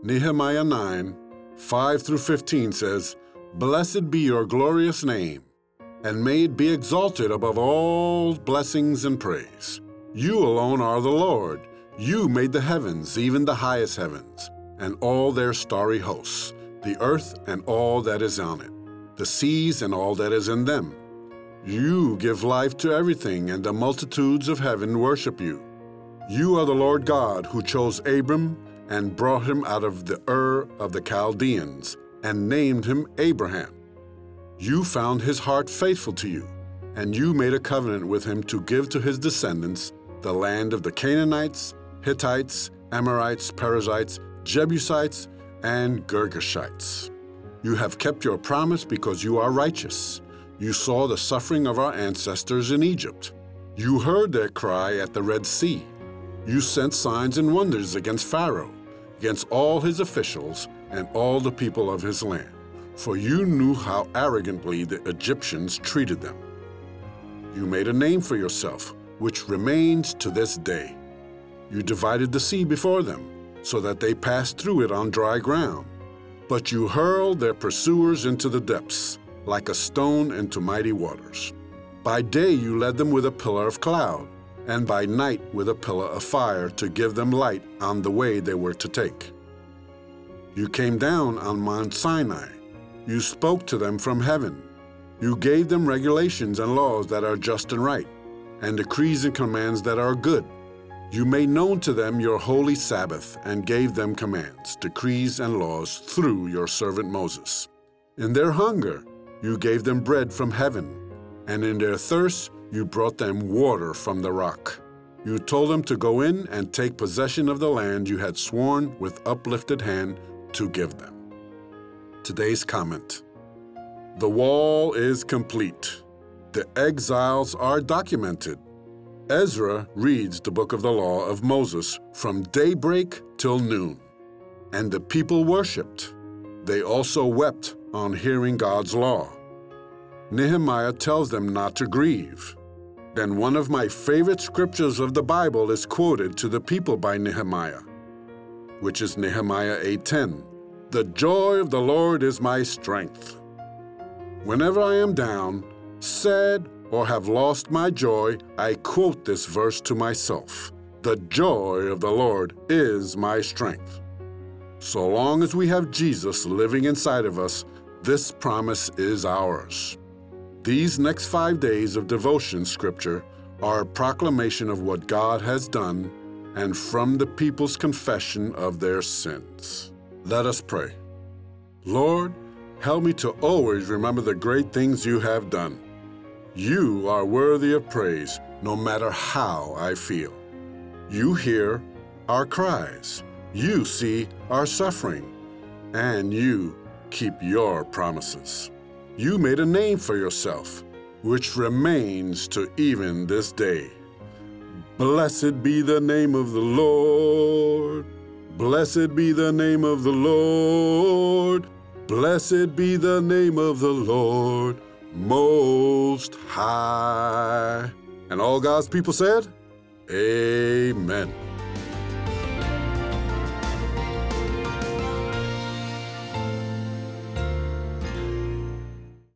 Nehemiah 9, 5 through 15 says, Blessed be your glorious name, and may it be exalted above all blessings and praise. You alone are the Lord. You made the heavens, even the highest heavens, and all their starry hosts, the earth and all that is on it, the seas and all that is in them. You give life to everything, and the multitudes of heaven worship you. You are the Lord God who chose Abram and brought him out of the Ur of the Chaldeans, and named him Abraham. You found his heart faithful to you, and you made a covenant with him to give to his descendants the land of the Canaanites, Hittites, Amorites, Perizzites, Jebusites, and Girgashites. You have kept your promise because you are righteous. You saw the suffering of our ancestors in Egypt. You heard their cry at the Red Sea. You sent signs and wonders against Pharaoh against all his officials and all the people of his land, for you knew how arrogantly the Egyptians treated them. You made a name for yourself, which remains to this day. You divided the sea before them, so that they passed through it on dry ground. But you hurled their pursuers into the depths, like a stone into mighty waters. By day you led them with a pillar of cloud and by night with a pillar of fire to give them light on the way they were to take. You came down on Mount Sinai. You spoke to them from heaven. You gave them regulations and laws that are just and right, and decrees and commands that are good. You made known to them your holy Sabbath and gave them commands, decrees, and laws through your servant Moses. In their hunger, you gave them bread from heaven, and in their thirst, you brought them water from the rock. You told them to go in and take possession of the land you had sworn with uplifted hand to give them. Today's comment The wall is complete. The exiles are documented. Ezra reads the book of the law of Moses from daybreak till noon, and the people worshiped. They also wept on hearing God's law. Nehemiah tells them not to grieve. Then one of my favorite scriptures of the Bible is quoted to the people by Nehemiah, which is Nehemiah 8:10. The joy of the Lord is my strength. Whenever I am down, sad, or have lost my joy, I quote this verse to myself. The joy of the Lord is my strength. So long as we have Jesus living inside of us, this promise is ours. These next five days of devotion scripture are a proclamation of what God has done and from the people's confession of their sins. Let us pray. Lord, help me to always remember the great things you have done. You are worthy of praise no matter how I feel. You hear our cries, you see our suffering, and you keep your promises. You made a name for yourself, which remains to even this day. Blessed be the name of the Lord. Blessed be the name of the Lord. Blessed be the name of the Lord Most High. And all God's people said, Amen.